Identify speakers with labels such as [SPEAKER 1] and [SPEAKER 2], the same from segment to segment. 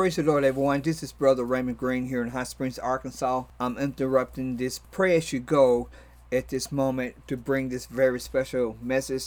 [SPEAKER 1] Praise the Lord, everyone. This is Brother Raymond Green here in Hot Springs, Arkansas. I'm interrupting this pray as you go at this moment to bring this very special message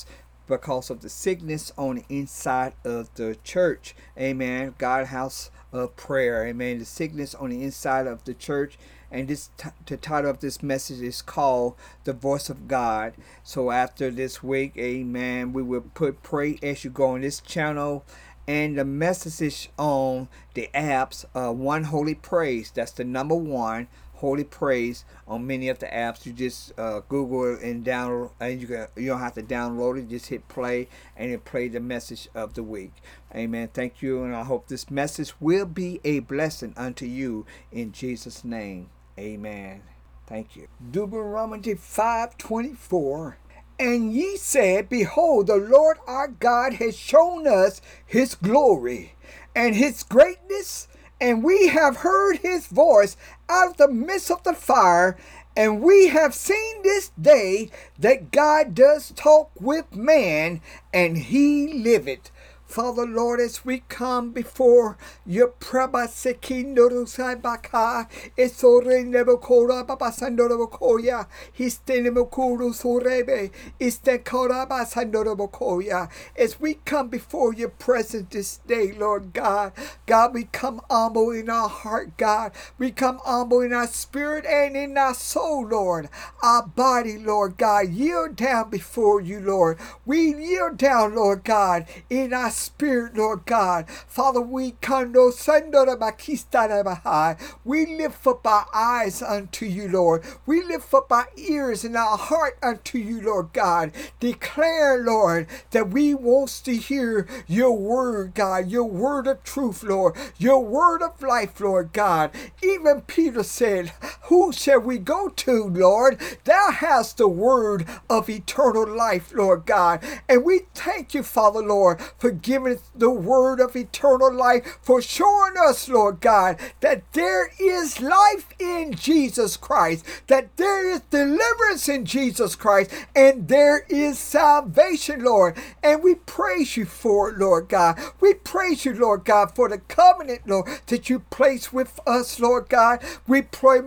[SPEAKER 1] because of the sickness on the inside of the church. Amen. God house of prayer. Amen. The sickness on the inside of the church. And this t- the title of this message is called "The Voice of God." So after this week, Amen, we will put pray as you go on this channel and the message on the apps uh, one holy praise. That's the number one holy praise on many of the apps. You just uh, google and download and you can you don't have to download it. Just hit play and it play the message of the week. Amen. Thank you and i hope this message will be a blessing unto you in jesus name. Amen. Thank you. Deuteronomy 5 24 and ye said, Behold, the Lord our God has shown us his glory and his greatness, and we have heard his voice out of the midst of the fire, and we have seen this day that God does talk with man, and he liveth. Father Lord, as we come before your Prabasekindorusabaka, Esore Nebokora ah, Babasandorobokoya, Histenemokuru oh, Sorebe, Istekora ah, Basandorobokoya. As we come before your presence this day, Lord God, God, we come humble in our heart, God. We come humble in our spirit and in our soul, Lord. Our body, Lord God, yield down before you, Lord. We yield down, Lord God, in our spirit, Lord God. Father, we kando. We lift up our eyes unto you, Lord. We lift up our ears and our heart unto you, Lord God. Declare, Lord, that we want to hear your word, God, your word of truth, Lord, your word of life, Lord God. Even Peter said, Who shall we go to, Lord? Thou hast the word of eternal life, Lord God. And we thank you, Father, Lord, for giving us the word of eternal life, for showing us, Lord God, that there is life in Jesus Christ, that there is deliverance in Jesus Christ, and there is salvation, Lord. And we praise you for it, Lord God. We praise you, Lord God, for the covenant, Lord, that you place with us, Lord God. We pray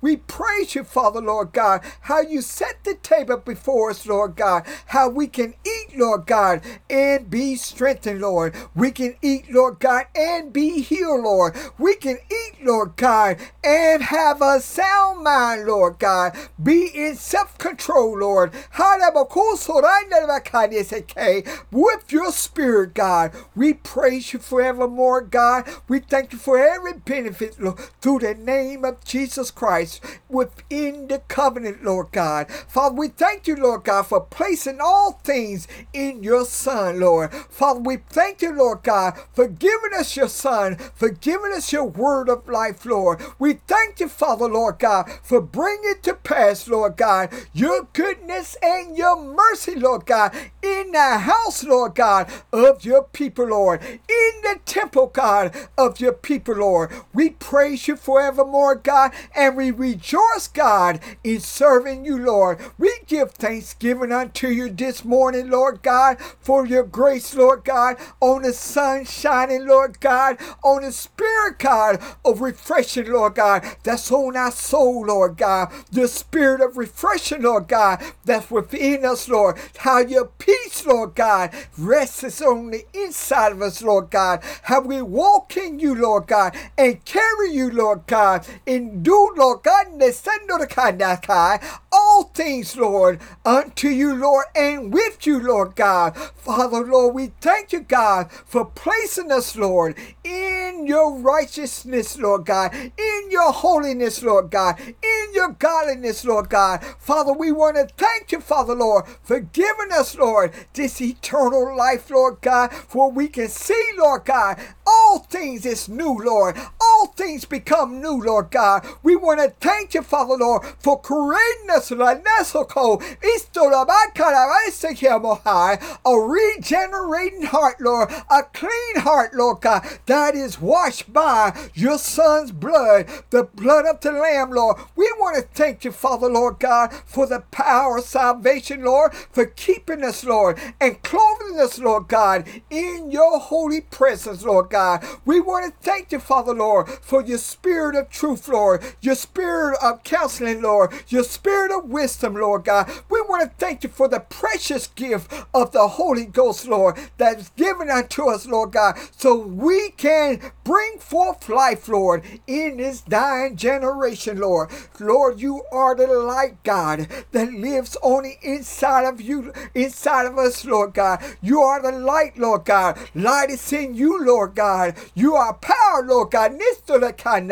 [SPEAKER 1] we praise you, Father, Lord God, how you set the table before us, Lord God, how we can eat, Lord God, and be strengthened, Lord. We can eat, Lord God, and be healed, Lord. We can eat, Lord God, and have a sound mind, Lord God. Be in self control, Lord. With your spirit, God. We praise you forevermore, God. We thank you for every benefit, Lord, through the name of Jesus Christ within the covenant, Lord God. Father, we thank you, Lord God, for placing all things in your Son, Lord. Father, we thank you, Lord God, for giving us your Son, for giving us your word of life, Lord. We thank you, Father, Lord God, for bringing to pass, Lord God, your goodness and your mercy, Lord God, in the house, Lord God, of your people, Lord, in the temple, God, of your people, Lord. We praise you forevermore, God, and we rejoice, God, in serving you, Lord. We give thanksgiving unto you this morning, Lord God, for your grace, Lord God, on the sun shining, Lord God, on the spirit, God, of refreshing, Lord God, that's on our soul, Lord God. The spirit of refreshing, Lord God, that's within us, Lord. How your peace, Lord God, rests on the inside of us, Lord God. How we walk in you, Lord God, and carry you, Lord God, and do, Lord God, all things, Lord, unto you, Lord, and with you, Lord God. Father, Lord, we thank you, God, for placing us, Lord, in your righteousness, Lord God, in your holiness, Lord God, in your godliness, Lord God. Father, we want to thank you, Father, Lord, for giving us, Lord, this eternal life, Lord God, for we can see, Lord God, all things is new, Lord. All things become new, Lord God. We want to thank you, Father, Lord, for creating us, a regenerating heart, Lord, a clean heart, Lord God, that is washed by your Son's blood, the blood of the Lamb, Lord. We want to thank you, Father, Lord God, for the power of salvation, Lord, for keeping us, Lord, and clothing us, Lord God, in your holy presence, Lord God. We want to thank you, Father, Lord, for your spirit of truth, Lord, your spirit of counseling, Lord, your spirit of wisdom, Lord God. We want to thank you for the precious gift of the Holy Ghost, Lord, that is given unto us, Lord God, so we can bring forth life, Lord, in this dying generation, Lord. Lord, you are the light, God, that lives on the inside of you, inside of us, Lord God. You are the light, Lord God. Light is in you, Lord God. You are power, Lord God. Kind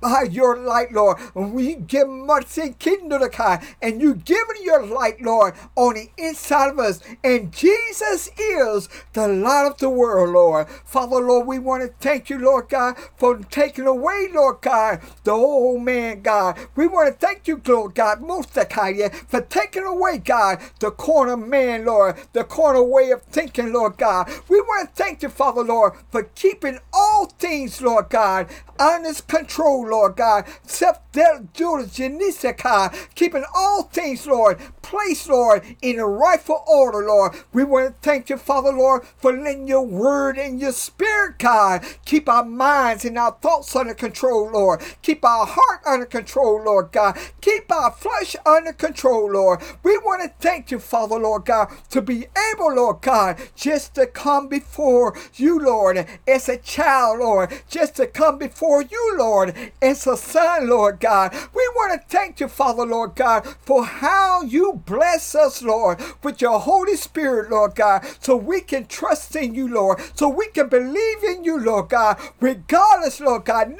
[SPEAKER 1] By your light, Lord. We give mercy, kindle the kind, and you given your light, Lord, on the inside of us. And Jesus is the light of the world, Lord. Father, Lord, we want to thank you, Lord God, for taking away, Lord God, the old man, God. We want to thank you, Lord God, Mustakaya, for taking away, God, the corner man, Lord, the corner way of thinking, Lord God. We want to thank you, Father, Lord, for keeping all things, Lord God, under control, Lord God. Self keeping all things, Lord, placed, Lord, in a rightful order, Lord. We want to thank you, Father, Lord, for letting your word and your spirit, God, keep our minds and our thoughts under control, Lord. Keep our heart under control, Lord God. Keep our flesh under control, Lord. We want to thank you, Father, Lord God, to be able, Lord God, just to come before you, Lord, as a child, Lord, just to come before you, Lord, as a son, Lord God. We want to thank you, Father, Lord God, for how you bless us, Lord, with your Holy Spirit, Lord God, so we can trust in you, Lord, so we can believe in you, Lord God, regardless, Lord God,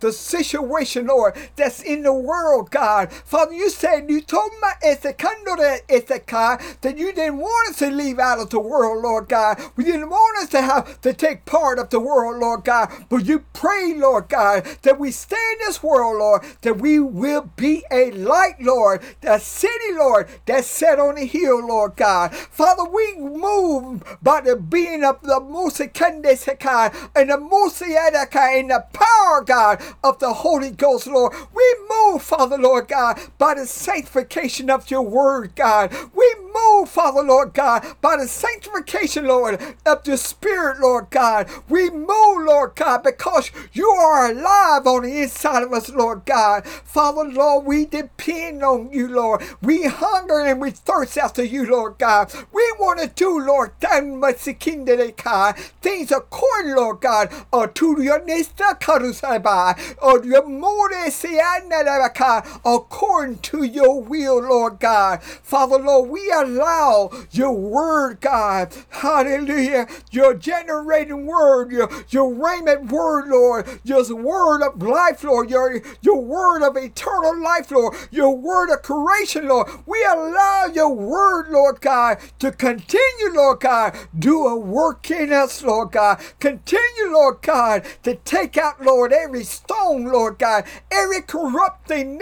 [SPEAKER 1] the situation, Lord, that's in the world, God. Father, you said you told me it's a cando that it's a car that you didn't want us to leave out of the world, Lord God. We didn't want us to have to take part of the world, Lord God. But you pray, Lord God, that we stay in this world, Lord, that we will be a light, Lord, the city, Lord, that's set on the hill, Lord God. Father, we move by the being of the Musikandesaka and the Musiadaka and the power, God, of the Holy Ghost, Lord. We move, Father, Lord God, by the sanctification of your word, God. We move, Father, Lord God, by the sanctification, Lord, of the Spirit, Lord God. We move, Lord God, because you are alive on the inside of us, Lord God. Father, Lord, we depend on you, Lord. We hunger and we thirst after you, Lord God. We want to do, Lord, things according, Lord God, to your nesta karusaba, or your more according to your will, Lord God. Father, Lord, we allow your word, God. Hallelujah. Your generating word, your, your raiment word, Lord. Your word of life, Lord. Your, your word of eternal life, Lord. Your word of creation, Lord. We allow your word, Lord God, to continue, Lord God, do a work in us, Lord God. Continue, Lord God, to take out, Lord, every stone, Lord God, every corrupting,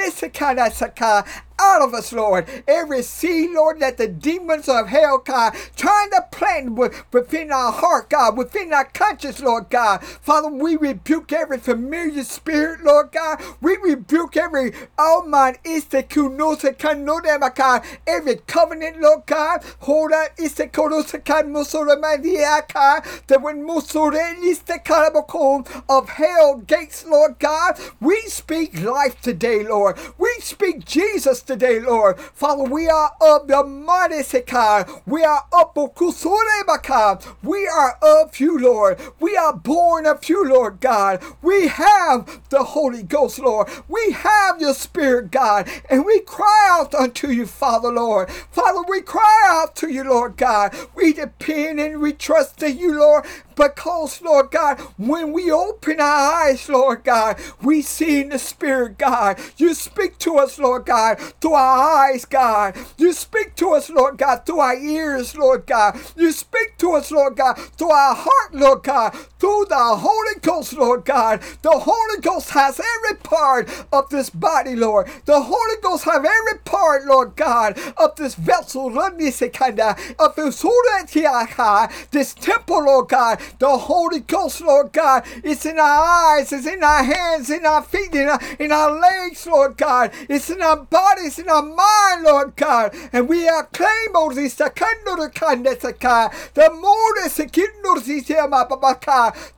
[SPEAKER 1] out of us, Lord. Every seed, Lord, that the demons of hell, God, trying to plant within our heart, God, within our conscience, Lord God. Father, we rebuke every familiar spirit, Lord God. We rebuke every, oh man, every covenant, Lord God. Hold on, that when of hell gates, Lord God, we speak life today, Lord. We speak Jesus today, Lord. Father, we are of the mighty Sekar. We are of Bukusurebaka. We are of you, Lord. We are born of you, Lord God. We have the Holy Ghost, Lord. We have your Spirit, God. And we cry out unto you, Father, Lord. Father, we cry out to you, Lord God. We depend and we trust in you, Lord. Because, Lord God, when we open our eyes, Lord God, we see in the Spirit, God. You speak to us, Lord God, through our eyes, God. You speak to us, Lord God, through our ears, Lord God. You speak to us, Lord God, through our heart, Lord God, through the Holy Ghost, Lord God. The Holy Ghost has every part of this body, Lord. The Holy Ghost have every part, Lord God, of this vessel, this, this temple, Lord God. The Holy Ghost, Lord God, it's in our eyes, it's in our hands, in our feet, in our, in our legs, Lord God. It's in our bodies, in our mind, Lord God. And we are claiming oh, this, the more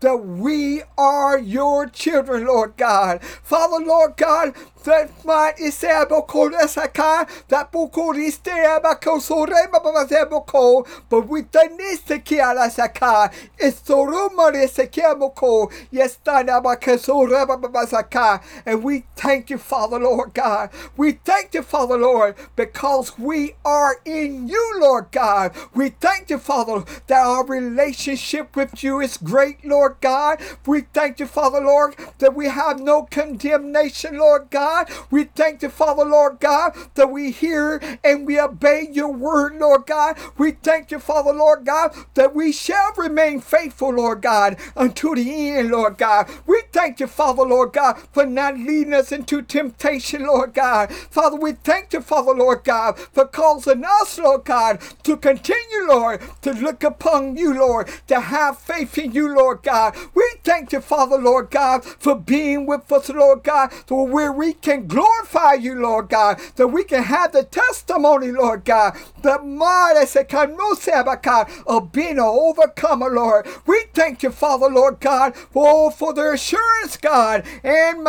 [SPEAKER 1] that we are your children, Lord God. Father, Lord God, that might is boko saka that boko riste bako sore baba boko but with the niste kiala saka is soruma riste kiamoko yes tana baka sore baba saka and we thank you Father Lord God. We thank you Father Lord because we are in you Lord God. We thank you Father that our relationship with you is great Lord God. We thank you Father Lord that we have no condemnation Lord God God. We thank you, Father, Lord God, that we hear and we obey your word, Lord God. We thank you, Father, Lord God, that we shall remain faithful, Lord God, until the end, Lord God. We thank you, Father, Lord God, for not leading us into temptation, Lord God. Father, we thank you, Father, Lord God, for causing us, Lord God, to continue, Lord, to look upon you, Lord, to have faith in you, Lord God. We thank you, Father, Lord God, for being with us, Lord God, where we can glorify you, Lord God, that we can have the testimony, Lord God, that the of being an overcomer, Lord. We thank you, Father, Lord God, for, for the assurance, God, and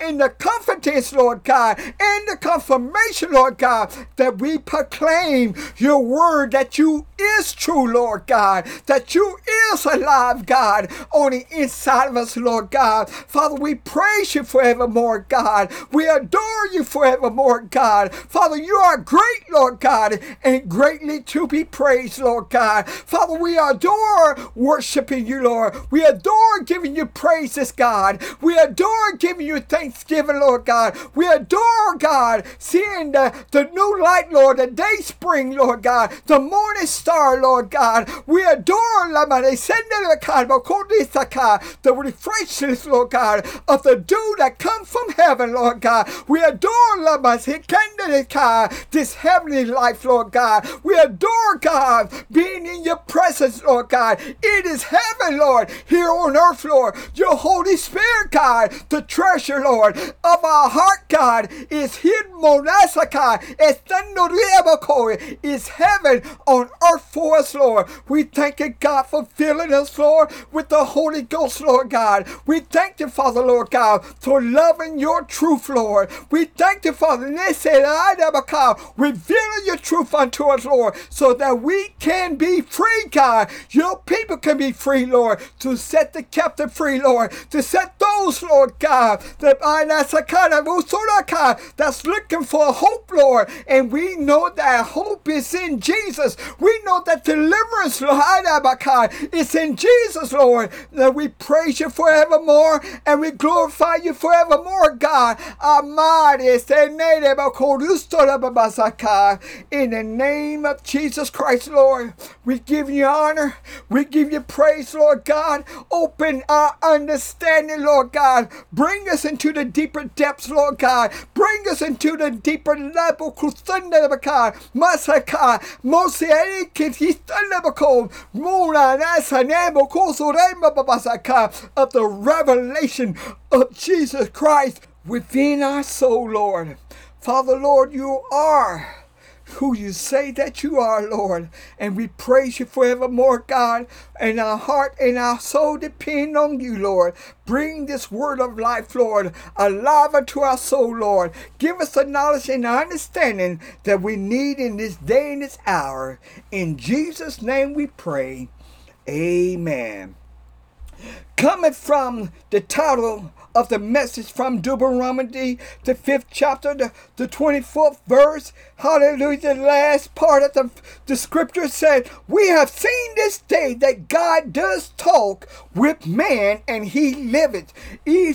[SPEAKER 1] in the confidence, Lord God, and the confirmation, Lord God, that we proclaim your word that you is true, Lord God, that you is alive, God, on the inside of us, Lord God. Father, we praise you forevermore, God. We adore you forevermore, God. Father, you are great, Lord God, and greatly to be praised, Lord God. Father, we adore worshiping you, Lord. We adore giving you praises, God. We adore giving you thanksgiving, Lord God. We adore, God, seeing the, the new light, Lord, the day spring, Lord God, the morning star, Lord God. We adore, Lord, the refreshments, Lord God, of the dew that comes from heaven, Lord God. We adore this heavenly life, Lord God. We adore God being in your presence, Lord God. It is heaven, Lord, here on earth, Lord. Your Holy Spirit, God, the treasure, Lord, of our heart, God, is hidden, Monasaka, is heaven on earth for us, Lord. We thank you, God, for filling us, Lord, with the Holy Ghost, Lord God. We thank you, Father, Lord God, for loving your truth, Lord. We thank you, Father, this is I dabaka revealing your truth unto us, Lord, so that we can be free, God. Your people can be free, Lord, to set the captive free, Lord, to set those, Lord God, that that's looking for hope, Lord. And we know that hope is in Jesus. We know that deliverance, Lord, is in Jesus, Lord. That we praise you forevermore and we glorify you forevermore, God. In the name of Jesus Christ, Lord, we give you honor. We give you praise, Lord God. Open our understanding, Lord God. Bring us into the deeper depths, Lord God. Bring us into the deeper level, Masaka, Mosieri, Kitistalebako, Muna, Nasanemo, Kosurema, Babasaka, of the revelation of Jesus Christ within our soul, Lord. Father, Lord, you are who you say that you are, Lord. And we praise you forevermore, God. And our heart and our soul depend on you, Lord. Bring this word of life, Lord, alive unto our soul, Lord. Give us the knowledge and the understanding that we need in this day and this hour. In Jesus' name we pray. Amen. Coming from the title of the message from Deuteronomy, the fifth chapter, the, the 24th verse. Hallelujah. The last part of the, the scripture said, We have seen this day that God does talk with man and he liveth. In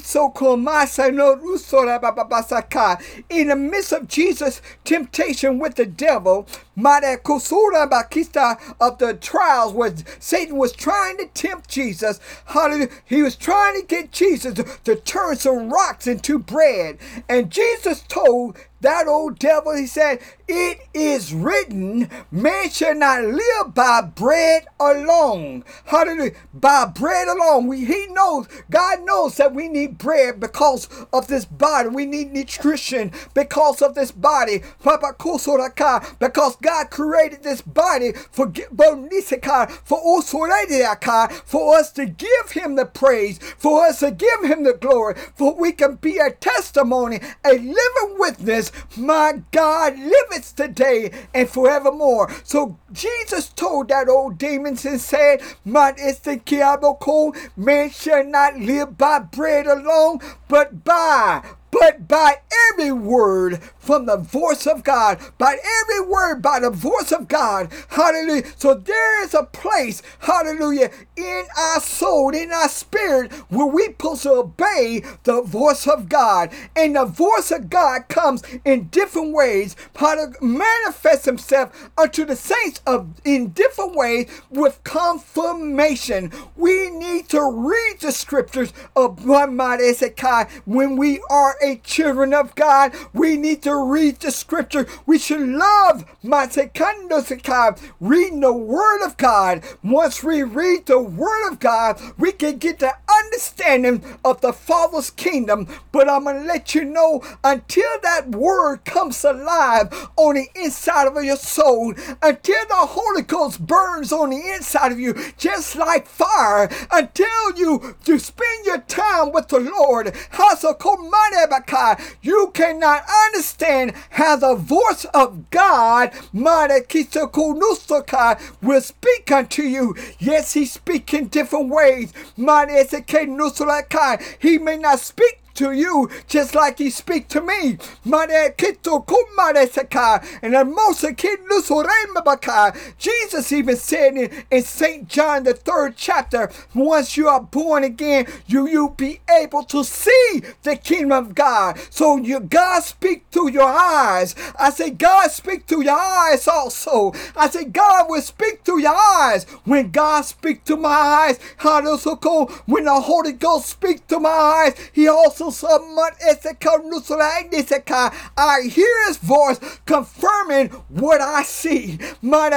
[SPEAKER 1] the midst of Jesus' temptation with the devil, of the trials where Satan was trying to tempt Jesus. Hallelujah. He was trying to get Jesus to turn some rocks into bread. And Jesus told that old devil, he said, It is written, man shall not live by bread alone. Hallelujah. By bread alone. We, he knows, God knows that we need bread because of this body. We need nutrition because of this body. Because God created this body for, for for us to give him the praise, for us to give him the glory, for we can be a testimony, a living witness my God today and forevermore. So Jesus told that old demons and said, Man is the man shall not live by bread alone, but by but by every word from the voice of God, by every word by the voice of God. Hallelujah. So there is a place, hallelujah, in our soul, in our spirit, where we supposed to obey the voice of God. And the voice of God comes in different ways, how to himself unto the saints of in different ways with confirmation. We need to read the scriptures of one mighty Ezekiel. when we are a children of God. We need to read the scripture. We should love reading the word of God. Once we read the word of God, we can get the understanding of the Father's kingdom. But I'm going to let you know until that word comes alive on the inside of your soul, until the Holy Ghost burns on the inside of you, just like fire, until you, you spend your time with the Lord. You cannot understand how the voice of God will speak unto you. Yes, he speaks in different ways. He may not speak to you just like he speak to me. Jesus even said in, in St. John the third chapter, once you are born again, you you be able to see the kingdom of God. So you God speak through your eyes. I say God speak through your eyes also. I say God will speak through your eyes. When God speak to my eyes, how? When the Holy Ghost speak to my eyes, He also I hear his voice confirming what I see. And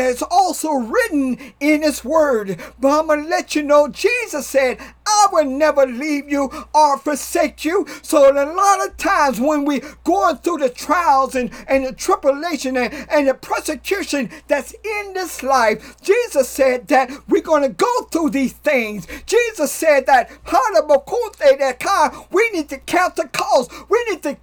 [SPEAKER 1] it's also written in his word. But I'm going to let you know Jesus said, I will never leave you or forsake you. So a lot of times when we going through the trials and, and the tribulation and, and the persecution that's in this life, Jesus said that we're going to go through these things. Jesus said that we need to count the cost. We need to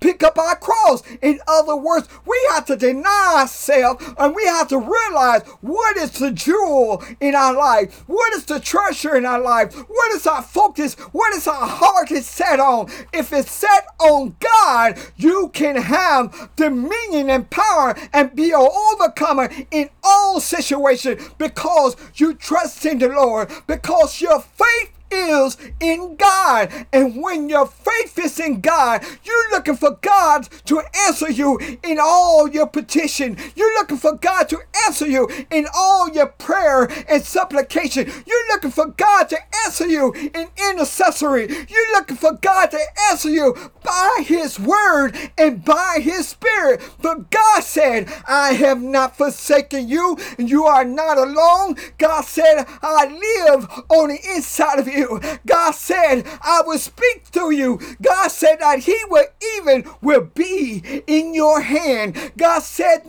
[SPEAKER 1] pick up our cross. In other words, we have to deny ourselves and we have to realize what is the jewel in our life, what is the treasure in our life, what is our focus, what is our heart is set on. If it's set on God, you can have dominion and power and be an overcomer in all situations because you trust in the Lord, because your faith is in God. And when your faith is in God, you're looking for God to answer you in all your petition. You're looking for God to answer you in all your prayer and supplication. You're looking for God to answer you in intercessory. You're looking for God to answer you by His word and by His Spirit. But God said, I have not forsaken you, and you are not alone. God said, I live on the inside of you you. God said, I will speak to you. God said that He will even will be in your hand. God said,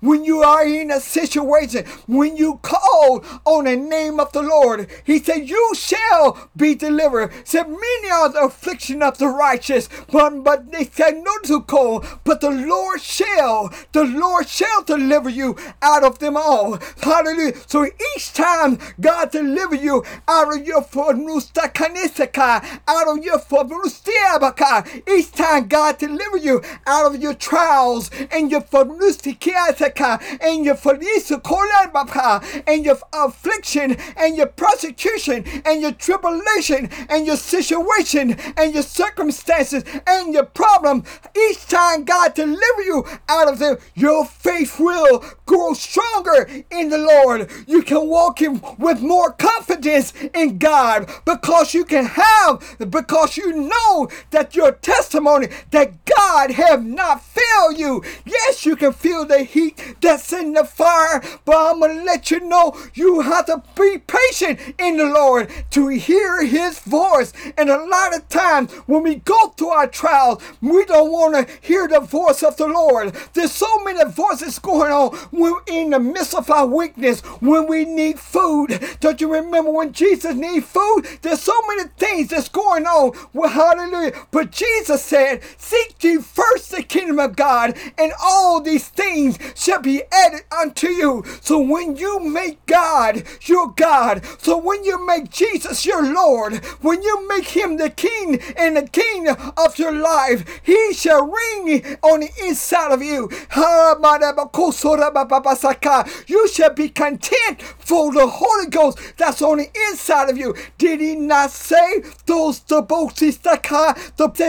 [SPEAKER 1] when you are in a situation, when you call on the name of the Lord, He said, You shall be delivered. Said, Many are the affliction of the righteous, but, but they said, No to call, but the Lord shall, the Lord shall deliver you out of them all. Hallelujah. So each time God deliver you out of your fornusta kanisaka, out of your fornustiabaka. Each time God deliver you out of your trials and your fornustikiataka and your fornisukolabaka and your affliction and your persecution and your tribulation and your situation and your circumstances and your problem. Each time God deliver you out of them, your faith will grow stronger in the Lord. You can walk in with more confidence in God because you can have, because you know that your testimony that God have not failed you. Yes, you can feel the heat that's in the fire, but I'm going to let you know you have to be patient in the Lord to hear his voice. And a lot of times when we go through our trials, we don't want to hear the voice of the Lord. There's so many voices going on when in the midst of our weakness, when we need food. Don't you remember when Jesus need food? There's so many things that's going on. Well, hallelujah. But Jesus said, Seek ye first the kingdom of God, and all these things shall be added unto you. So when you make God your God, so when you make Jesus your Lord, when you make him the king and the king of your life, he shall reign on the inside of you. You shall be content for the Holy Ghost that's on the inside of you. Did he not say those the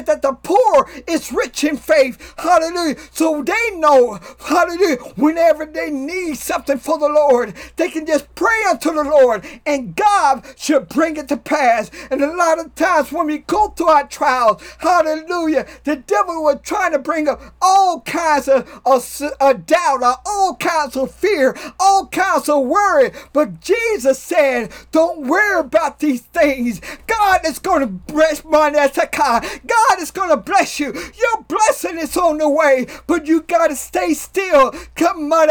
[SPEAKER 1] that the poor is rich in faith? Hallelujah. So they know, hallelujah, whenever they need something for the Lord, they can just pray unto the Lord and God should bring it to pass. And a lot of times when we go through our trials, hallelujah, the devil was trying to bring up all kinds of, of, of doubt, all kinds of fear, all kinds of worry. But Jesus said, Don't worry about these things. God is going to bless my God is going to bless you. Your blessing is on the way, but you got to stay still. Come on,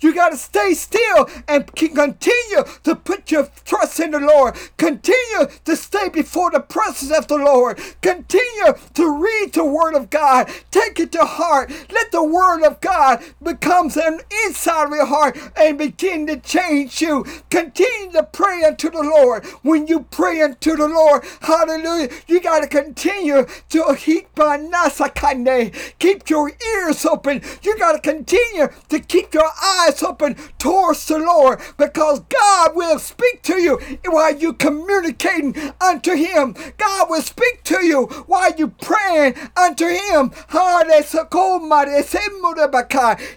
[SPEAKER 1] you got to stay still and continue to put your trust in the Lord. Continue to stay before the presence of the Lord. Continue to read the Word of God. Take it to heart. Let the Word of God becomes an inside of your heart and begin to change you. Continue to pray unto the Lord. When you pray unto the Lord, hallelujah, you got to continue to keep on keep your ears open. You got to continue to keep your eyes open towards the Lord because God will speak to you while you communicating unto Him. God will speak to you while you praying unto Him.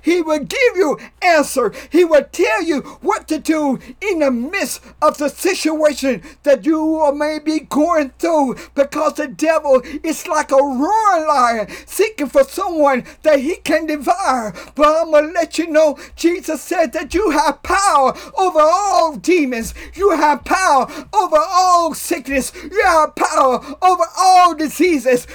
[SPEAKER 1] He will give you answer. He will tell you what to do in the midst of the situation that you may be going through because the devil is like a roaring lion seeking for someone that he can devour. But I'm going to let you know Jesus said that you have power over all demons. You have power over all sickness. You have power over all diseases.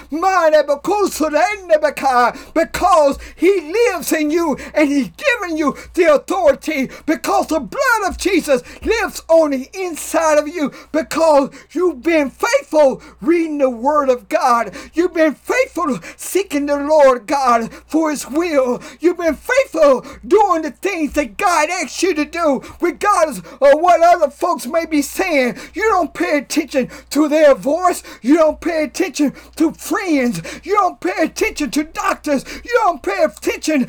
[SPEAKER 1] Because he lives in you and he's given you the authority because the blood of Jesus lives on the inside of you because you've been faithful reading the word of God. You've been faithful seeking the Lord God for his will. You've been faithful doing the things that God asks you to do regardless of what other folks may be saying. You don't pay attention to their voice. You don't pay attention to friends. You don't pay attention to doctors. You don't pay attention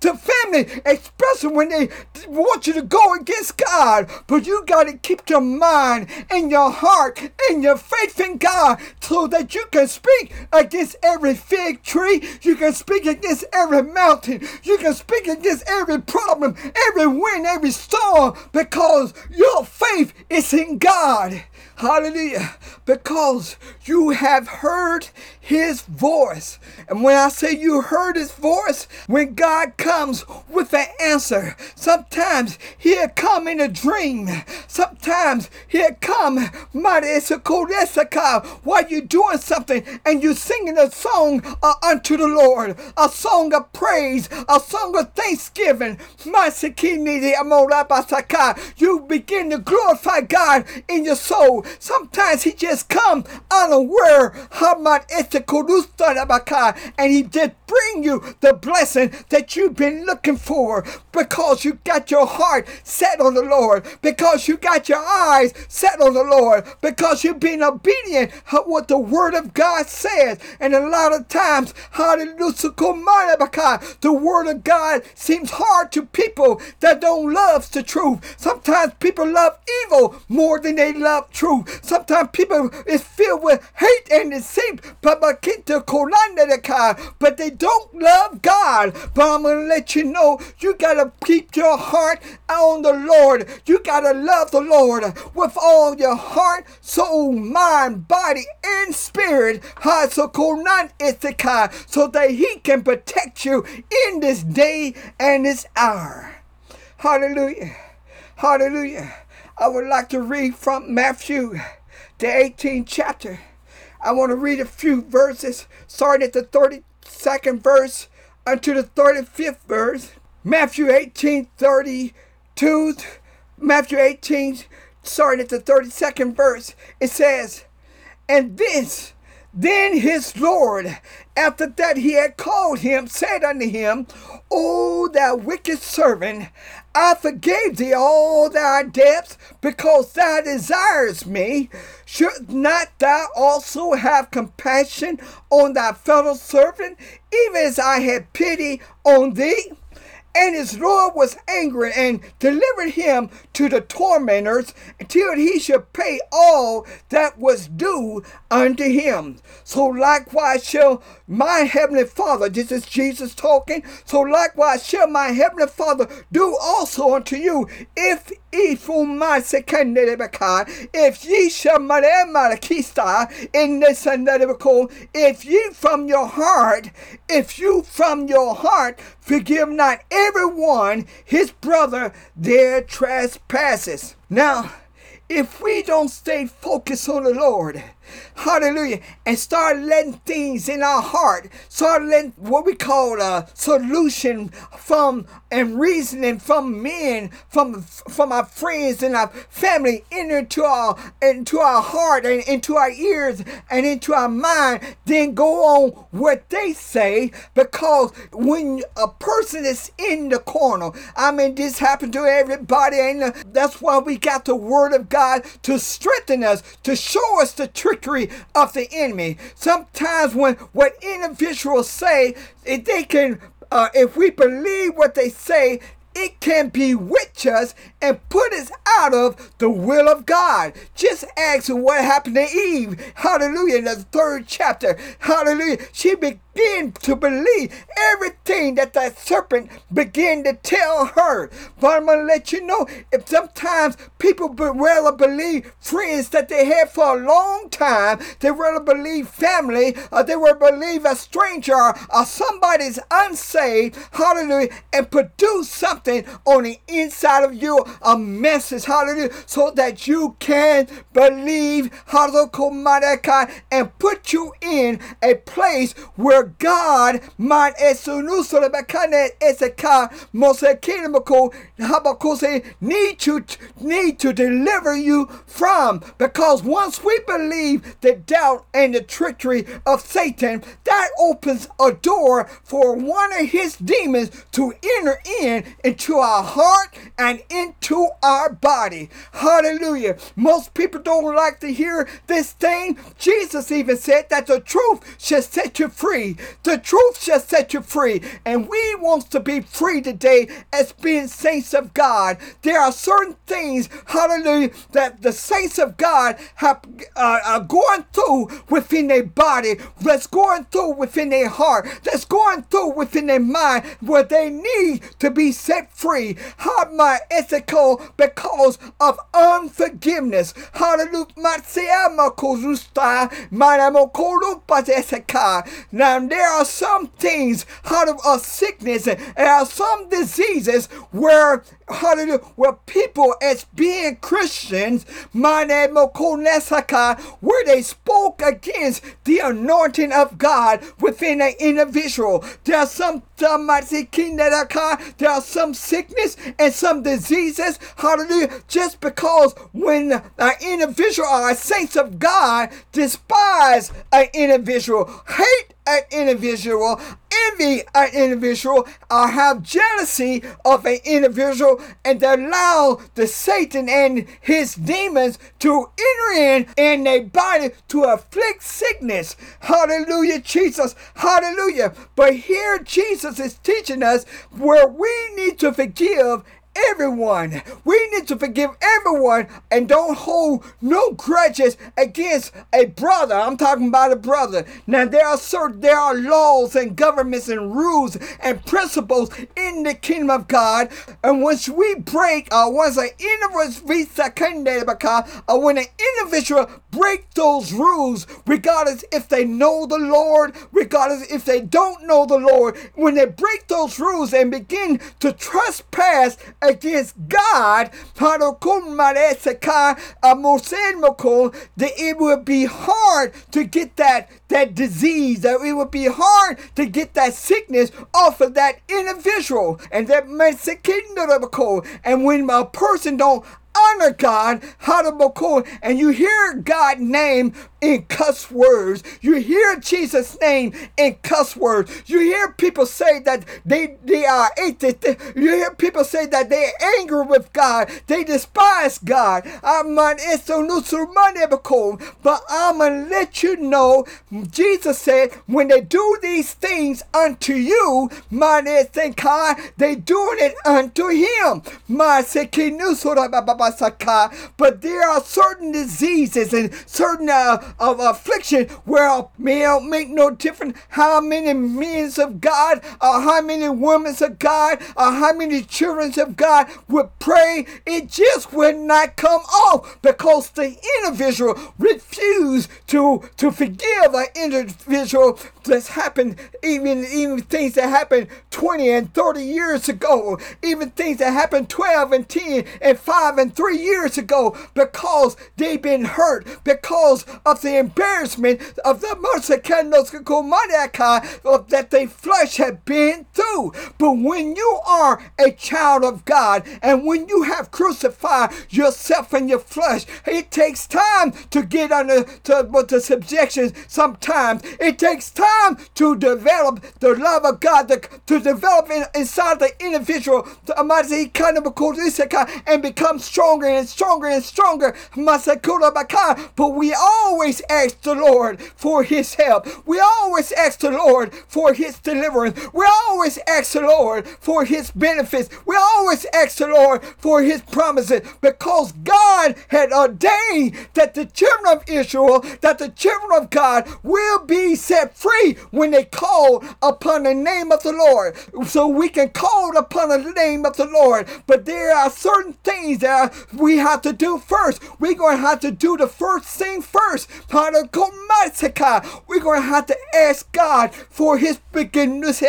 [SPEAKER 1] to family, especially when they want you to go against God. But you got to keep your mind and your heart and your faith in God so that you can speak against fig tree. You can speak against every mountain. You can speak against every problem, every wind, every storm because your faith is in God. Hallelujah. Because you have heard his voice. And when I say you heard his voice, when God comes with an answer, sometimes he'll come in a dream. Sometimes he'll come while you're doing something and you're singing a song uh, unto the Lord, a song of praise, a song of thanksgiving. You begin to glorify God in your soul Sometimes he just come unaware, and he did bring you the blessing that you've been looking for because you got your heart set on the Lord, because you got your eyes set on the Lord, because you've been obedient to what the word of God says. And a lot of times, hallelujah, the word of God seems hard to people that don't love the truth. Sometimes people love evil more than they love truth. Sometimes people is filled with hate and deceit, but they don't love God. But I'm gonna let you know you gotta keep your heart on the Lord. You gotta love the Lord with all your heart, soul, mind, body, and spirit. So that He can protect you in this day and this hour. Hallelujah. Hallelujah. I would like to read from Matthew, the 18th chapter. I want to read a few verses, starting at the 32nd verse unto the 35th verse. Matthew 18, 32, Matthew 18, starting at the 32nd verse. It says, And this then his Lord, after that he had called him, said unto him, O thou wicked servant, I forgave thee all thy debts because thou desirest me. Should not thou also have compassion on thy fellow servant, even as I had pity on thee? And his Lord was angry and delivered him to the tormentors until he should pay all that was due unto him. So likewise shall my heavenly Father, this is Jesus talking, so likewise shall my heavenly Father do also unto you if if ye shall in this and if ye from your heart, if you from your heart forgive not everyone his brother their trespasses. Now, if we don't stay focused on the Lord, hallelujah, and start letting things in our heart, start letting what we call a solution from and reasoning from men, from from our friends and our family into our into our heart and into our ears and into our mind, then go on what they say. Because when a person is in the corner, I mean this happened to everybody, and that's why we got the word of God to strengthen us, to show us the trickery of the enemy. Sometimes when what individuals say, if they can uh, if we believe what they say, it can bewitch us and put us out of the will of God. Just ask what happened to Eve. Hallelujah. In the third chapter. Hallelujah. She began to believe everything that that serpent began to tell her. But I'm going to let you know if sometimes people rather believe friends that they had for a long time, they rather believe family, or they rather believe a stranger or somebody's unsaved. Hallelujah. And produce something on the inside of you a message, hallelujah, so that you can believe, hallelujah, and put you in a place where God might need to need to deliver you from. Because once we believe the doubt and the trickery of Satan that opens a door for one of his demons to enter in into our heart and into to our body. Hallelujah. Most people don't like to hear this thing. Jesus even said that the truth shall set you free. The truth shall set you free. And we want to be free today as being saints of God. There are certain things, hallelujah, that the saints of God have uh, are going through within their body, that's going through within their heart, that's going through within their mind, where they need to be set free. How my ethical because of unforgiveness. Hallelujah. Now there are some things out of a sickness and there are some diseases where hallelujah, where people as being Christians, where they spoke against the anointing of God within an individual. There are some There are some sickness and some diseases. Hallelujah. Just because when an individual or a saints of God despise an individual, hate an individual, envy an individual, or have jealousy of an individual, and allow the Satan and his demons to enter in in their body to afflict sickness. Hallelujah, Jesus. Hallelujah. But here Jesus is teaching us where we need to forgive everyone. We need to forgive everyone and don't hold no grudges against a brother. I'm talking about a brother. Now there are certain there are laws and governments and rules and principles in the kingdom of God. And once we break, uh, once an individual, uh, when an individual break those rules, regardless if they know the Lord, regardless if they don't know the Lord, when they break those rules and begin to trespass against God, that it would be hard to get that, that disease, that it would be hard to get that sickness off of that individual. And that and when a person don't honor God, and you hear God name in cuss words. You hear Jesus' name in cuss words. You hear people say that they, they are atheist. You hear people say that they're angry with God. They despise God. But I'm going to let you know, Jesus said, when they do these things unto you, God, they doing it unto him. But there are certain diseases and certain uh, of affliction where don't make no difference how many men of God or how many women of God or how many children of God would pray. It just would not come off because the individual refused to, to forgive an individual. That's happened, even, even things that happened 20 and 30 years ago, even things that happened 12 and 10 and 5 and 3 years ago because they've been hurt because of the embarrassment of the of that they flesh had been through. But when you are a child of God and when you have crucified yourself and your flesh, it takes time to get under to, the subjection. Sometimes it takes time to develop the love of God, to, to develop in, inside the individual the and become stronger and stronger and stronger. Masakula Baka. But we always ask the Lord for his help. We always ask the Lord for his deliverance. We always ask the Lord for his benefits. We always ask the Lord for his promises because God had ordained that the children of Israel, that the children of God will be set free when they call upon the name of the Lord. So we can call upon the name of the Lord. But there are certain things that we have to do first. We're going to have to do the first thing first. We're going to have to ask God for his forgiveness,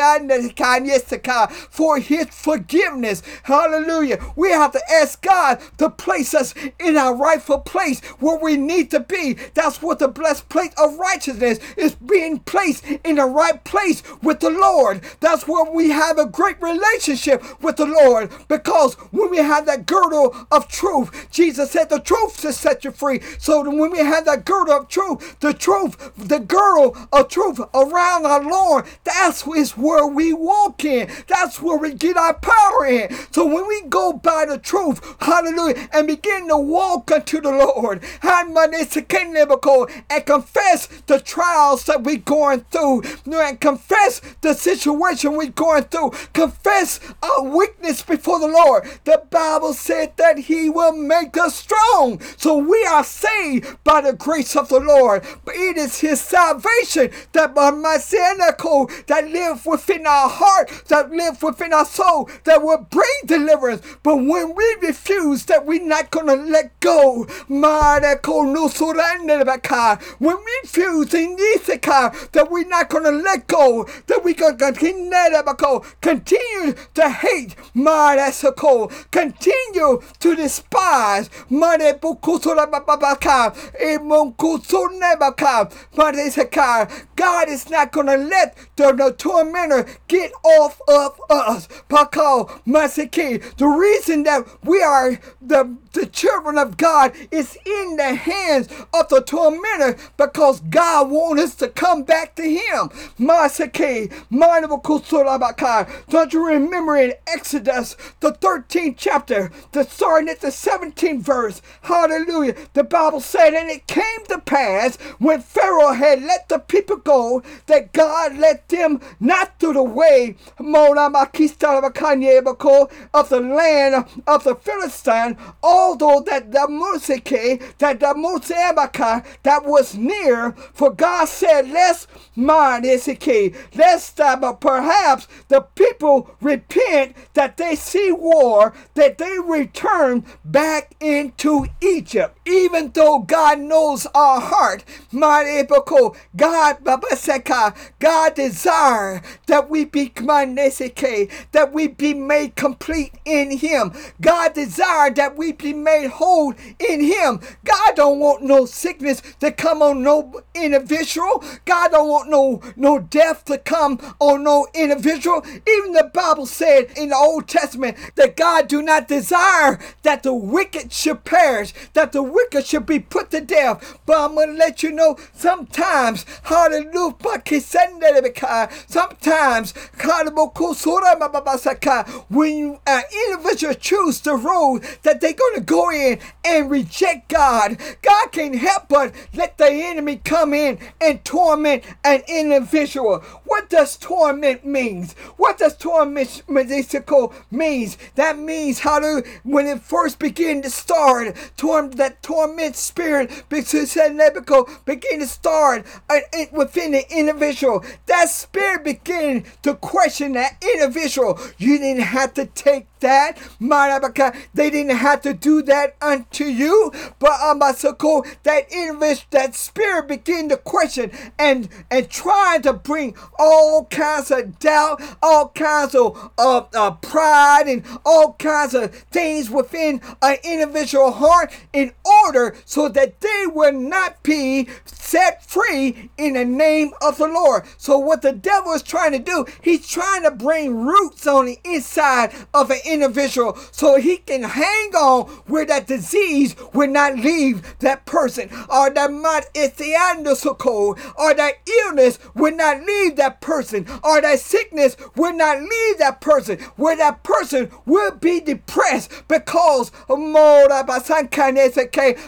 [SPEAKER 1] for his forgiveness. Hallelujah. We have to ask God to place us in our rightful place where we need to be. That's what the blessed place of righteousness is being placed in the right place with the Lord. That's where we have a great relationship with the Lord because when we have that girdle of truth, Jesus said the truth to set you free. So when we have that girdle of truth, the truth, the girdle of truth around our Lord, that's is where we walk in. That's where we get our power in. So when we go by the truth, hallelujah, and begin to walk unto the Lord, and confess the trials that we're going through, and confess the situation we're going through, confess our weakness before the Lord. The Bible said that He will make us strong. So we are saved by the grace of the Lord. But it is His salvation that that live within our heart, that live within our soul, that will bring deliverance. But when we refuse, that we're not gonna let go. When we refuse in Issachar, that we're not gonna let go, that we're gonna continue to hate, continue to despise, God is not going to let the, tormentor get off of us. The reason that we are the, the children of God is in the hands of the tormentor because God wants us to come back to Him. Don't you remember in Exodus, the 13th chapter, the starting the 17th verse? Hallelujah. The Bible said, And it came to pass when Pharaoh had let the people go that God let them not through the way of the land of the Philistine, although that the Musike, that the Musamaka that was near, for God said, Let's mind Isike, lest but perhaps the people repent that they see war, that they return back into Egypt. Even though God knows our heart, God, God desire that we be that we be made complete in Him. God desire that we be made whole in Him. God don't want no sickness to come on no individual. God don't want no no death to come on no individual. Even the Bible said in the Old Testament that God do not desire that the wicked should perish, that the wicked should be put to death. But I'm gonna let you know sometimes, hallelujah, sometimes, when an uh, individual choose the road that they're gonna go in and reject God, God can't help but let the enemy come in and torment an individual. What does torment means? What does torment means? That means how to when it first began to start, torment that torment spirit because begin to start uh, within the individual. That spirit began to question that individual. You didn't have to take that. They didn't have to do that unto you. But Amasako, that invest that spirit begin to question and and trying to bring all kinds of doubt, all kinds of uh, uh, pride, and all kinds of things within an individual heart in order so that they will not be set free in the name of the Lord. So what the devil is trying to do, he's trying to bring roots on the inside of an individual so he can hang on where that disease will not leave that person. Or that might the animal or that illness will not leave that person. Or that sickness will not leave that person. Where that person will be depressed because of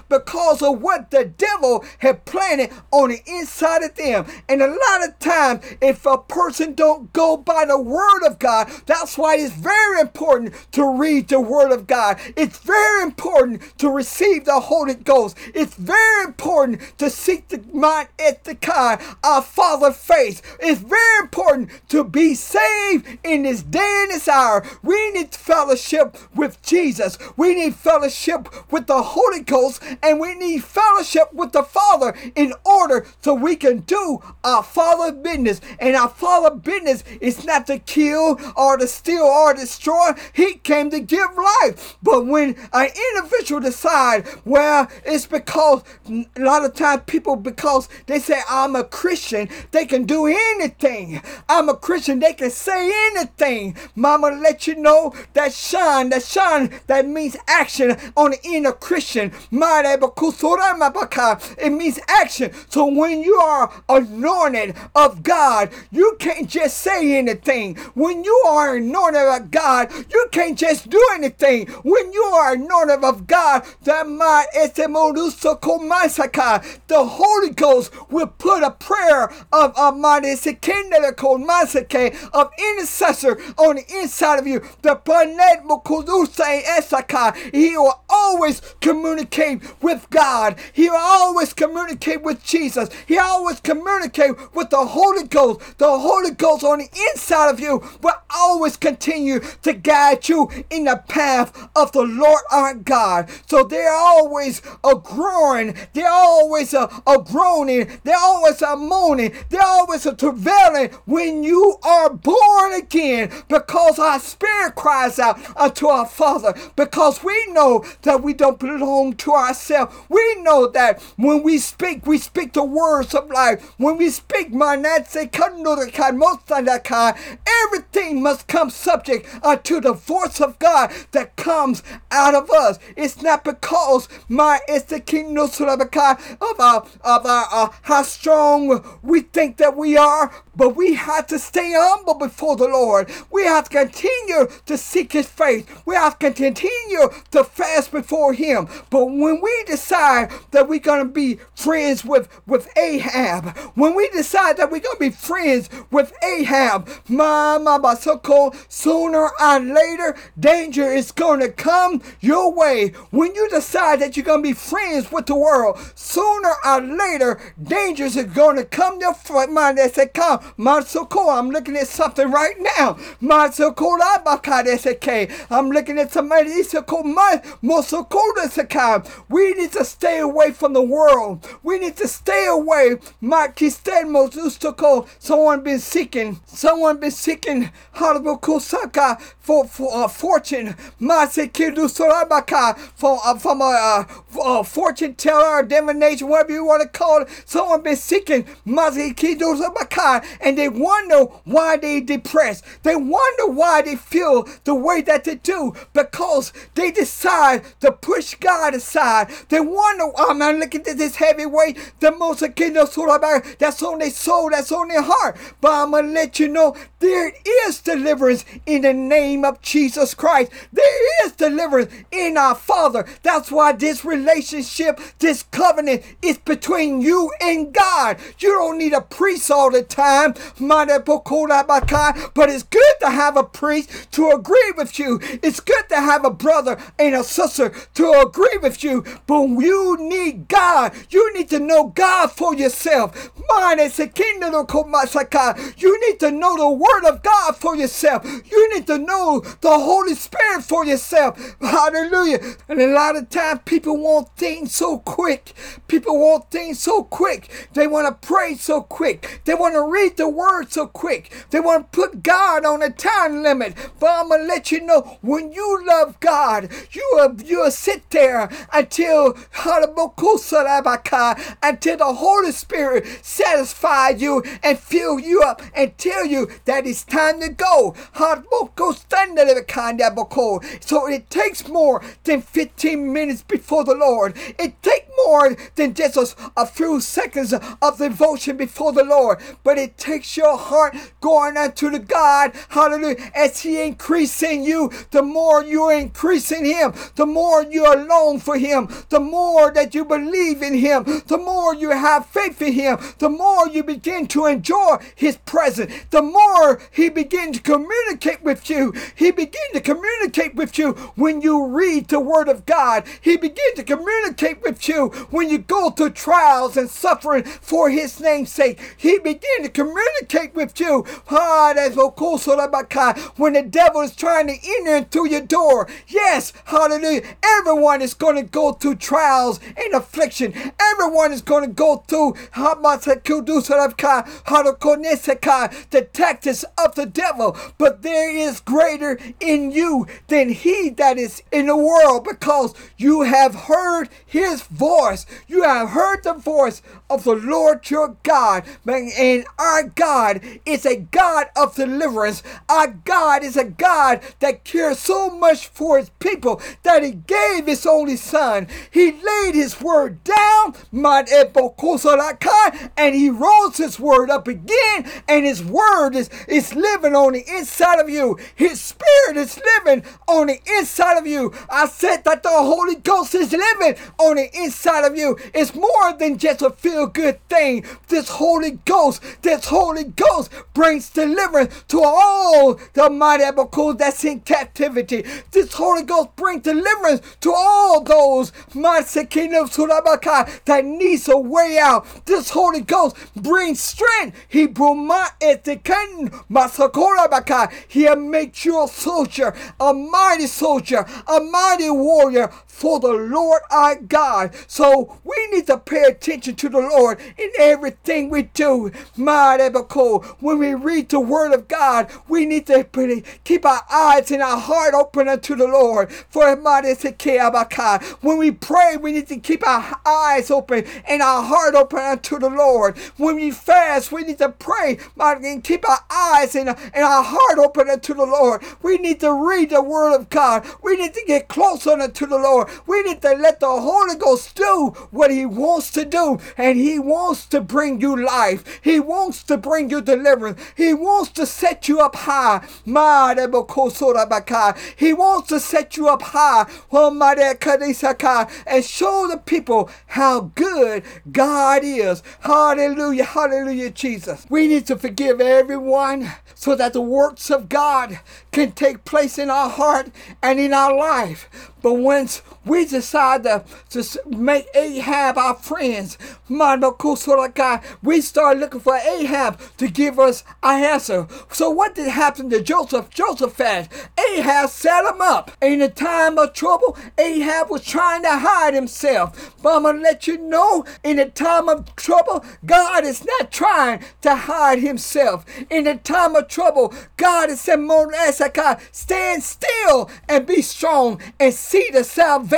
[SPEAKER 1] because of what the devil had planted on the inside of them. And a lot of times if a person don't go by the word of God that's why it's very important to read the Word of God. It's very important to receive the Holy Ghost. It's very important to seek the mind at the God, our Father face. It's very important to be saved in this day and this hour. We need fellowship with Jesus. We need fellowship with the Holy Ghost, and we need fellowship with the Father in order so we can do our Father business. And our Father business is not to kill or to steal or destroy. He came to give life. But when an individual decide, well, it's because a lot of times people, because they say, I'm a Christian, they can do anything. I'm a Christian, they can say anything. Mama let you know that shine, that shine, that means action on the inner Christian. It means action. So when you are anointed of God, you can't just say anything. When you are anointed of God, you can't just do anything. When you are anointed of God, the Holy Ghost will put a prayer of a mind of intercessor on the inside of you. The He will always communicate with God. He will always communicate with Jesus. He always communicate with the Holy Ghost. The Holy Ghost on the inside of you will always continue to guide you in the path of the Lord our God. So they're always a groaning, they're always a, a groaning, they're always a moaning, they're always a travailing when you are born again because our spirit cries out unto our Father because we know that we don't belong to ourselves. We know that when we speak, we speak the words of life. When we speak, everything must come subject unto the voice of God that comes out of us. It's not because my it's the kingdom of our of our uh, how strong we think that we are, but we have to stay humble before the Lord. We have to continue to seek His face. We have to continue to fast before Him. But when we decide that we're going to be friends with, with Ahab, when we decide that we're going to be friends with Ahab, my, my so called sooner or later, danger is going to come your way. When you decide that you're going to be friends with the world, sooner or later, dangers are going to come your mind. They say, come, Matsoko, I'm looking at something right now. Matsoko I'm looking at somebody. We need to stay away from the world. We need to stay away. Someone been seeking. Someone been seeking Harabukusaka for, for uh, fortune. For, uh, from a uh, uh, fortune teller divination, whatever you want to call it. Someone been seeking and they wonder why they depressed. They wonder why they feel the way that they do because they decide to push God aside. They wonder, oh man, look at this heavy weight, the most that's on their soul, that's on their heart. But I'm gonna let you know there is deliverance in the name of Jesus Christ. There is deliverance in our Father. That's why this relationship, this covenant is between you and God. You don't need a priest all the time, but it's good to have a priest to agree with you. It's good to have a brother and a sister to agree with you, but you need God. You need to know God for yourself. You need to know the Word of God for yourself. You need to know the Holy Spirit for yourself. Hallelujah. And a lot of times people want things so quick. People want things so quick. They want to pray so quick. They want to read the Word so quick. They want to put God on a time limit. But I'm going to let you know when you love God, you will, you will sit there until until the Holy Spirit satisfy you and fill you up and tell you that it's time to go. So it takes more than 15 minutes before the Lord. It takes more than just a, a few seconds of devotion before the Lord, but it takes your heart going unto the God, hallelujah, as He increasing you, the more you're increasing Him, the more you're alone for Him, the more that you believe in Him, the more you have faith in Him, the more you begin to enjoy His presence, the more He begins to communicate with you. He begins to communicate with you when you read the Word of God. He begins to communicate with you when you go through trials and suffering for His name's sake. He begins to communicate with you. When the devil is trying to enter through your door. Yes, hallelujah. Everyone is going to go through trials and affliction. Everyone is going to go through the tactics of the devil. But there is greater in you than he that is in the world because you have heard his voice. You have heard the voice of the Lord your God. And our God is a God of deliverance. Our God is a God that cares so much for his people that he gave his only son. He laid his word down, and he rose his word up again, and his word is, is living on the inside of you. His spirit is living on the inside of you. I said that the Holy Ghost is living on the inside of you. It's more than just a feel good thing. This Holy Ghost, this Holy Ghost brings deliverance to all the mighty that's in captivity. This Holy Ghost brings deliverance to all those that needs a way out. This Holy Ghost brings strength. He He'll make you soldier, a mighty soldier, a mighty warrior for the Lord our God. So we need to pay attention to the Lord in everything we do. When we read the Word of God, we need to keep our eyes and our heart open unto the Lord. For when we pray, we need to keep our eyes open and our heart open unto the Lord. When we fast, we need to pray and keep our eyes and, and our heart open unto the Lord. We need to read the Word of God. We need to get closer unto the Lord. We need to let the Holy Ghost do what He wants to do. And He wants to bring you life. He wants to bring you deliverance. He wants to set you up high. He wants to set you up high and show the people how good God is. Hallelujah. Hallelujah, Jesus. We need to forgive everyone so that the works of God can take place in our heart and in our life. But once we decide to, to make Ahab our friends, we start looking for Ahab to give us an answer. So what did happen to Joseph? Joseph had Ahab set him up. In a time of trouble, Ahab was trying to hide himself. But I'm going to let you know, in a time of trouble, God is not trying to hide himself. In a time of trouble, God is saying, stand still and be strong and see the salvation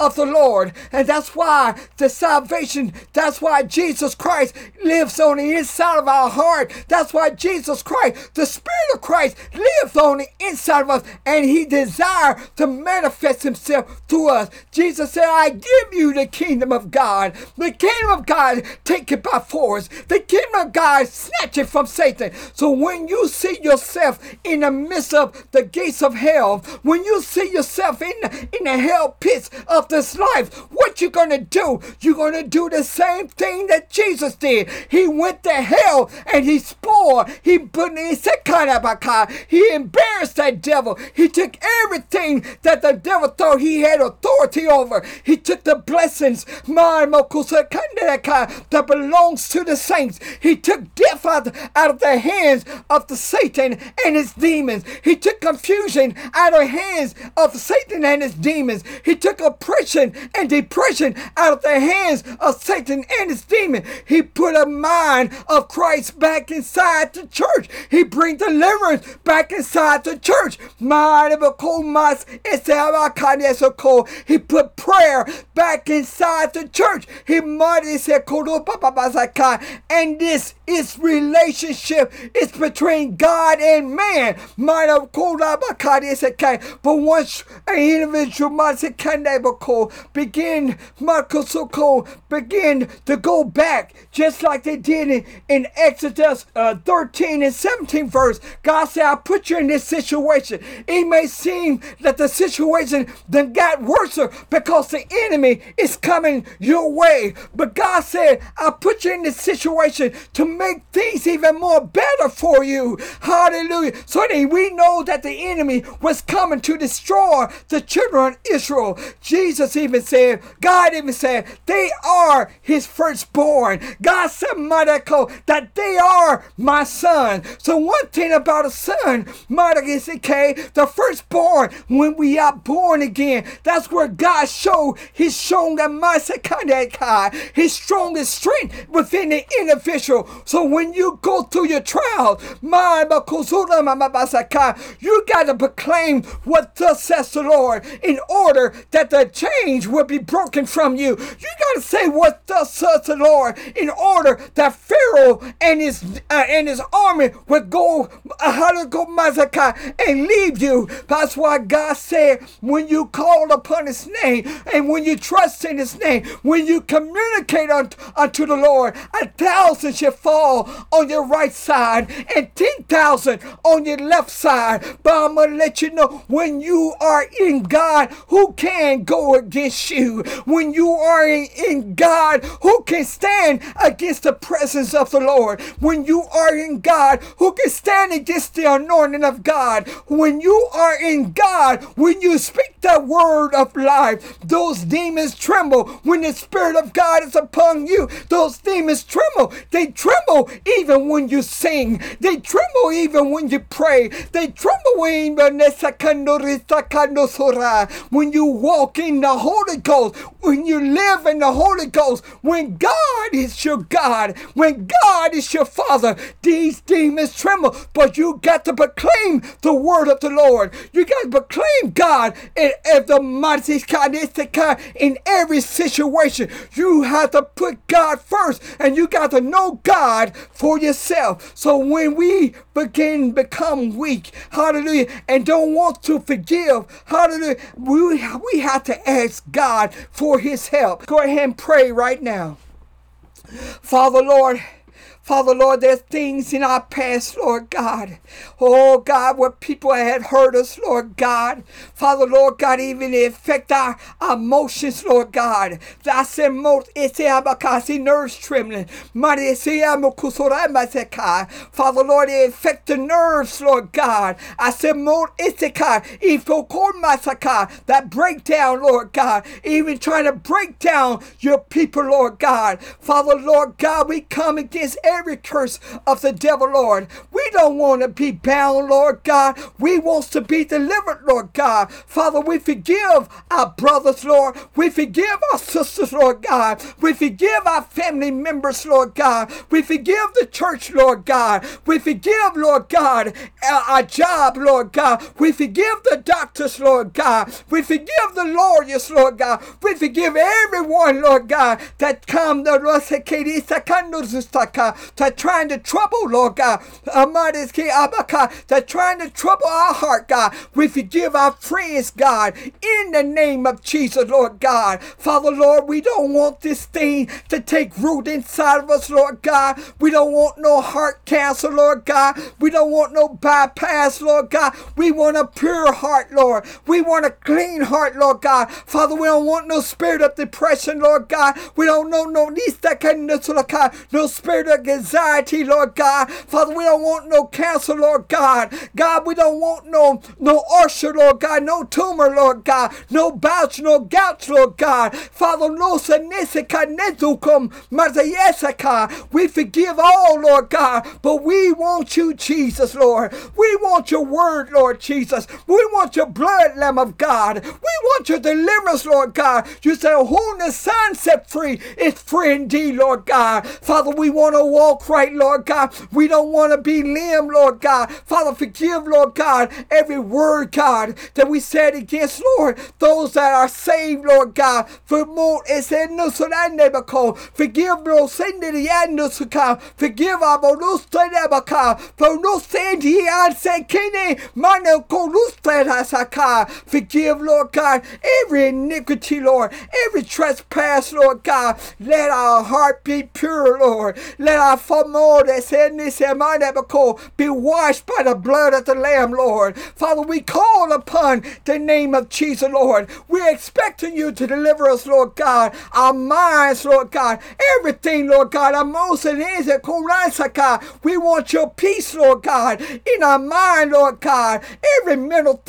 [SPEAKER 1] of the Lord. And that's why the salvation, that's why Jesus Christ lives on the inside of our heart. That's why Jesus Christ, the Spirit of Christ, lives on the inside of us and he desires to manifest himself to us. Jesus said, I give you the kingdom of God. The kingdom of God, take it by force. The kingdom of God, snatch it from Satan. So when you see yourself in the midst of the gates of hell, when you see yourself in, in the hell pits of this life, what you gonna do? You're gonna do the same thing that Jesus did. He went to hell and he swore. He put he embarrassed that devil. He took everything that the devil thought he had authority over. He took the blessings that belongs to the saints. He took death out, out of the hands of the Satan and his demons. He took confusion out of the hands of Satan and his demons. He took oppression and depression out of the hands of Satan and his demon. He put a mind of Christ back inside the church. He bring deliverance back inside the church. He put prayer back inside the church. He oh, and this is relationship. It's between God and man. But once an individual begin begin to go back just like they did in, in Exodus uh, 13 and 17 verse. God said, I put you in this situation. It may seem that the situation then got worse because the enemy is coming your way. But God said, I put you in this situation to make things even more better for you. Hallelujah. So we know that the enemy was coming to destroy the children of Israel. Jesus even said, God even said, they are his firstborn. God said, Marako, that they are my son. So one thing about a son, Marako is okay, the firstborn, when we are born again, that's where God showed his strong his strongest strength within the individual. So when you go through your trials, you got to proclaim what thus says the Lord in order that the change will be broken from you. You got to say what thus says the Lord in order that Pharaoh and his uh, and his army would go uh, and leave you. That's why God said when you call upon his name and when you trust in his name, when you communicate unto, unto the Lord, a thousand shall fall on your right side and ten thousand on your left side. But I'm gonna let you know when you are in God God, who can go against you? When you are in, in God, who can stand against the presence of the Lord? When you are in God, who can stand against the anointing of God? When you are in God, when you speak the word of life, those demons tremble. When the Spirit of God is upon you, those demons tremble. They tremble even when you sing. They tremble even when you pray. They tremble when you walk in the Holy Ghost, when you live in the Holy Ghost, when God is your God, when God is your Father, these demons tremble. But you got to proclaim the word of the Lord. You got to proclaim God in, in the mighty in every situation. You have to put God first, and you got to know God for yourself. So when we begin become weak, hallelujah, and don't want to forgive, hallelujah, we, we have to ask God for his help. Go ahead and pray right now. Father, Lord, Father, Lord, there's things in our past, Lord God. Oh, God, where people had hurt us, Lord God. Father, Lord God, even it affect our, emotions, Lord God. That's in most, it's abakasi nerves trembling. Father, Lord, it affect the nerves, Lord God. I said, more itika, that breakdown, Lord God. Even trying to break down your people, Lord God. Father, Lord God, we come against every every curse of the devil, Lord. We don't want to be bound, Lord God. We want to be delivered, Lord God. Father, we forgive our brothers, Lord. We forgive our sisters, Lord God. We forgive our family members, Lord God. We forgive the church, Lord God. We forgive, Lord God, our job, Lord God. We forgive the doctors, Lord God. We forgive the lawyers, Lord God. We forgive everyone, Lord God, that come to trying to trouble, Lord God. That trying to trouble our heart, God. We forgive our friends, God, in the name of Jesus, Lord God. Father, Lord, we don't want this thing to take root inside of us, Lord God. We don't want no heart cancer, Lord God. We don't want no bypass, Lord God. We want a pure heart, Lord. We want a clean heart, Lord God. Father, we don't want no spirit of depression, Lord God. We don't know no these that kind of Lord God. no spirit of anxiety, Lord God. Father, we don't want no cancer, Lord God. God, we don't want no no ulcer, Lord God, no tumor, Lord God, no bouch, no gout, Lord God. Father, no senesika nezukum marzayesaka. We forgive all, Lord God, but we want you, Jesus, Lord. We want your word, Lord Jesus. We want your blood, Lamb of God. We want your deliverance, Lord God. You say, whom the Son set free is free indeed, Lord God. Father, we want to walk walk right, Lord God. We don't want to be limb, Lord God. Father, forgive, Lord God, every word, God, that we said against, Lord, those that are saved, Lord God. For more is in no Forgive Lord, sin to the end Forgive our volusta nebaka. For no sin he answer kine mano kolusta Forgive, Lord God, every iniquity, Lord, every trespass, Lord God. Let our heart be pure, Lord. Let our be called, be washed by the blood of the Lamb, Lord. Father, we call upon the name of Jesus, Lord. We're expecting you to deliver us, Lord God. Our minds, Lord God. Everything, Lord God. Our emotions, we want your peace, Lord God, in our mind, Lord God. Every mental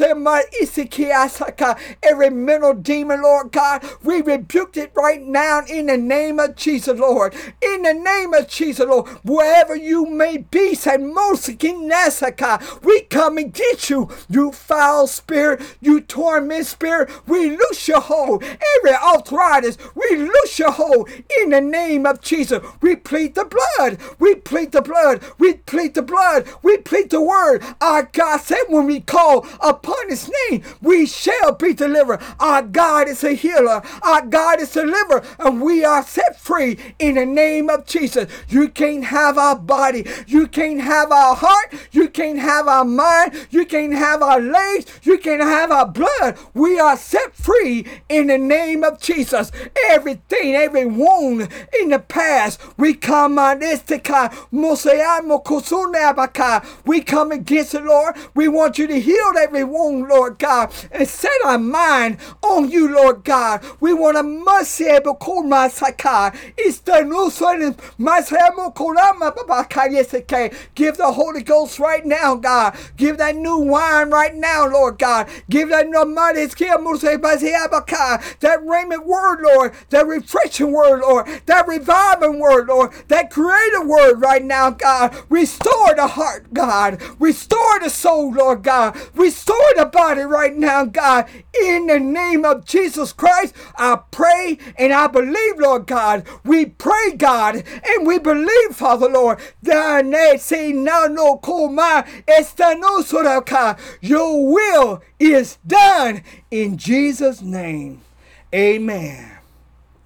[SPEAKER 1] every mental demon, Lord God, we rebuke it right now in the name of Jesus, Lord. In the name of Jesus, Lord wherever you may be, said Mosikinasaka, we come and get you, you foul spirit, you torment spirit, we loose your hold. Every arthritis, we loose your hold in the name of Jesus. We plead the blood, we plead the blood, we plead the blood, we plead the word. Our God said when we call upon his name, we shall be delivered. Our God is a healer, our God is a deliverer, and we are set free in the name of Jesus. You can't have our body. You can't have our heart. You can't have our mind. You can't have our legs. You can't have our blood. We are set free in the name of Jesus. Everything, every wound in the past, we come on this We come against it, Lord. We want you to heal every wound, Lord God, and set our mind on you, Lord God. We want a mercy. It's the new Give the Holy Ghost right now, God. Give that new wine right now, Lord God. Give that new money. that raiment word, Lord. That refreshing word, Lord. That reviving word, Lord. That creative word right now, God. Restore the heart, God. Restore the soul, Lord God. Restore the body right now, God. In the name of Jesus Christ, I pray and I believe, Lord God. We pray, God, and we believe, Father, Lord. Comai esta no Suraka, your will is done in Jesus' name. Amen.